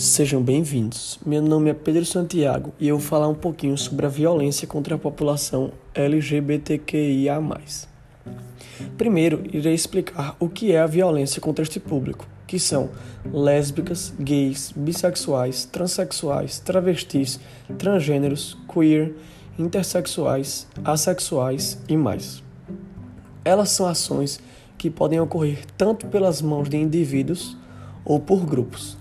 Sejam bem-vindos. Meu nome é Pedro Santiago e eu vou falar um pouquinho sobre a violência contra a população LGBTQIA. Primeiro, irei explicar o que é a violência contra este público, que são lésbicas, gays, bissexuais, transexuais, travestis, transgêneros, queer, intersexuais, assexuais e mais. Elas são ações que podem ocorrer tanto pelas mãos de indivíduos ou por grupos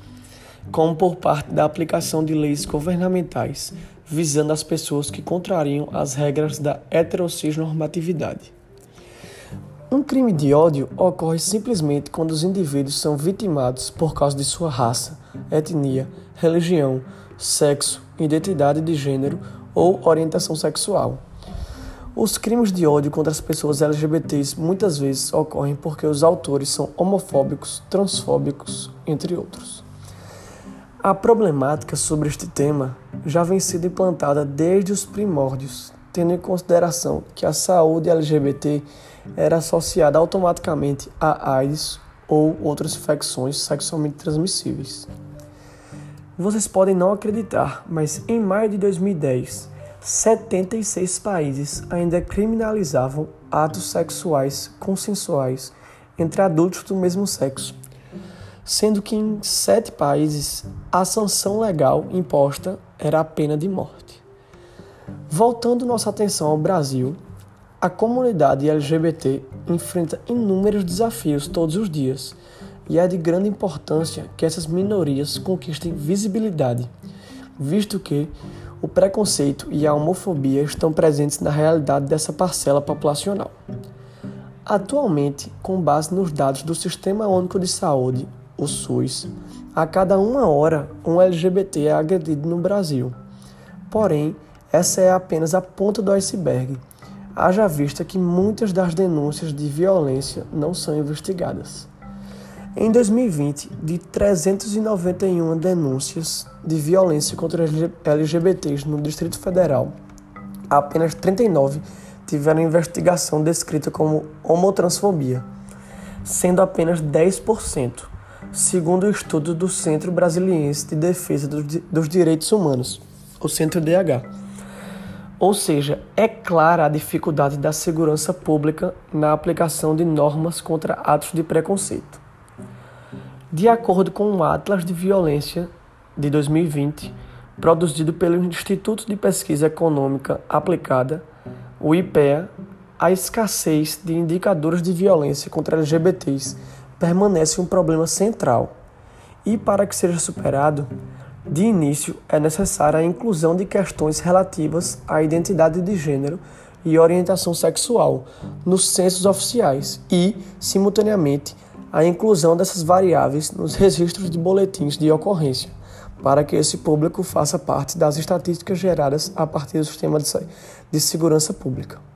como por parte da aplicação de leis governamentais visando as pessoas que contrariam as regras da heterossexnormatividade. Um crime de ódio ocorre simplesmente quando os indivíduos são vitimados por causa de sua raça, etnia, religião, sexo, identidade de gênero ou orientação sexual. Os crimes de ódio contra as pessoas LGBTs muitas vezes ocorrem porque os autores são homofóbicos, transfóbicos, entre outros. A problemática sobre este tema já vem sendo implantada desde os primórdios, tendo em consideração que a saúde LGBT era associada automaticamente a AIDS ou outras infecções sexualmente transmissíveis. Vocês podem não acreditar, mas em maio de 2010, 76 países ainda criminalizavam atos sexuais consensuais entre adultos do mesmo sexo sendo que em sete países a sanção legal imposta era a pena de morte. Voltando nossa atenção ao Brasil, a comunidade LGBT enfrenta inúmeros desafios todos os dias e é de grande importância que essas minorias conquistem visibilidade, visto que o preconceito e a homofobia estão presentes na realidade dessa parcela populacional. Atualmente, com base nos dados do Sistema Único de Saúde, o SUS, a cada uma hora um LGBT é agredido no Brasil. Porém, essa é apenas a ponta do iceberg, haja vista que muitas das denúncias de violência não são investigadas. Em 2020, de 391 denúncias de violência contra LGBTs no Distrito Federal, apenas 39 tiveram investigação descrita como homotransfobia, sendo apenas 10% segundo o estudo do Centro Brasiliense de Defesa dos Direitos Humanos, o Centro DH. Ou seja, é clara a dificuldade da segurança pública na aplicação de normas contra atos de preconceito. De acordo com o Atlas de Violência de 2020, produzido pelo Instituto de Pesquisa Econômica Aplicada, o IPEA, a escassez de indicadores de violência contra LGBTs permanece um problema central. E para que seja superado, de início é necessária a inclusão de questões relativas à identidade de gênero e orientação sexual nos censos oficiais e, simultaneamente, a inclusão dessas variáveis nos registros de boletins de ocorrência, para que esse público faça parte das estatísticas geradas a partir do sistema de segurança pública.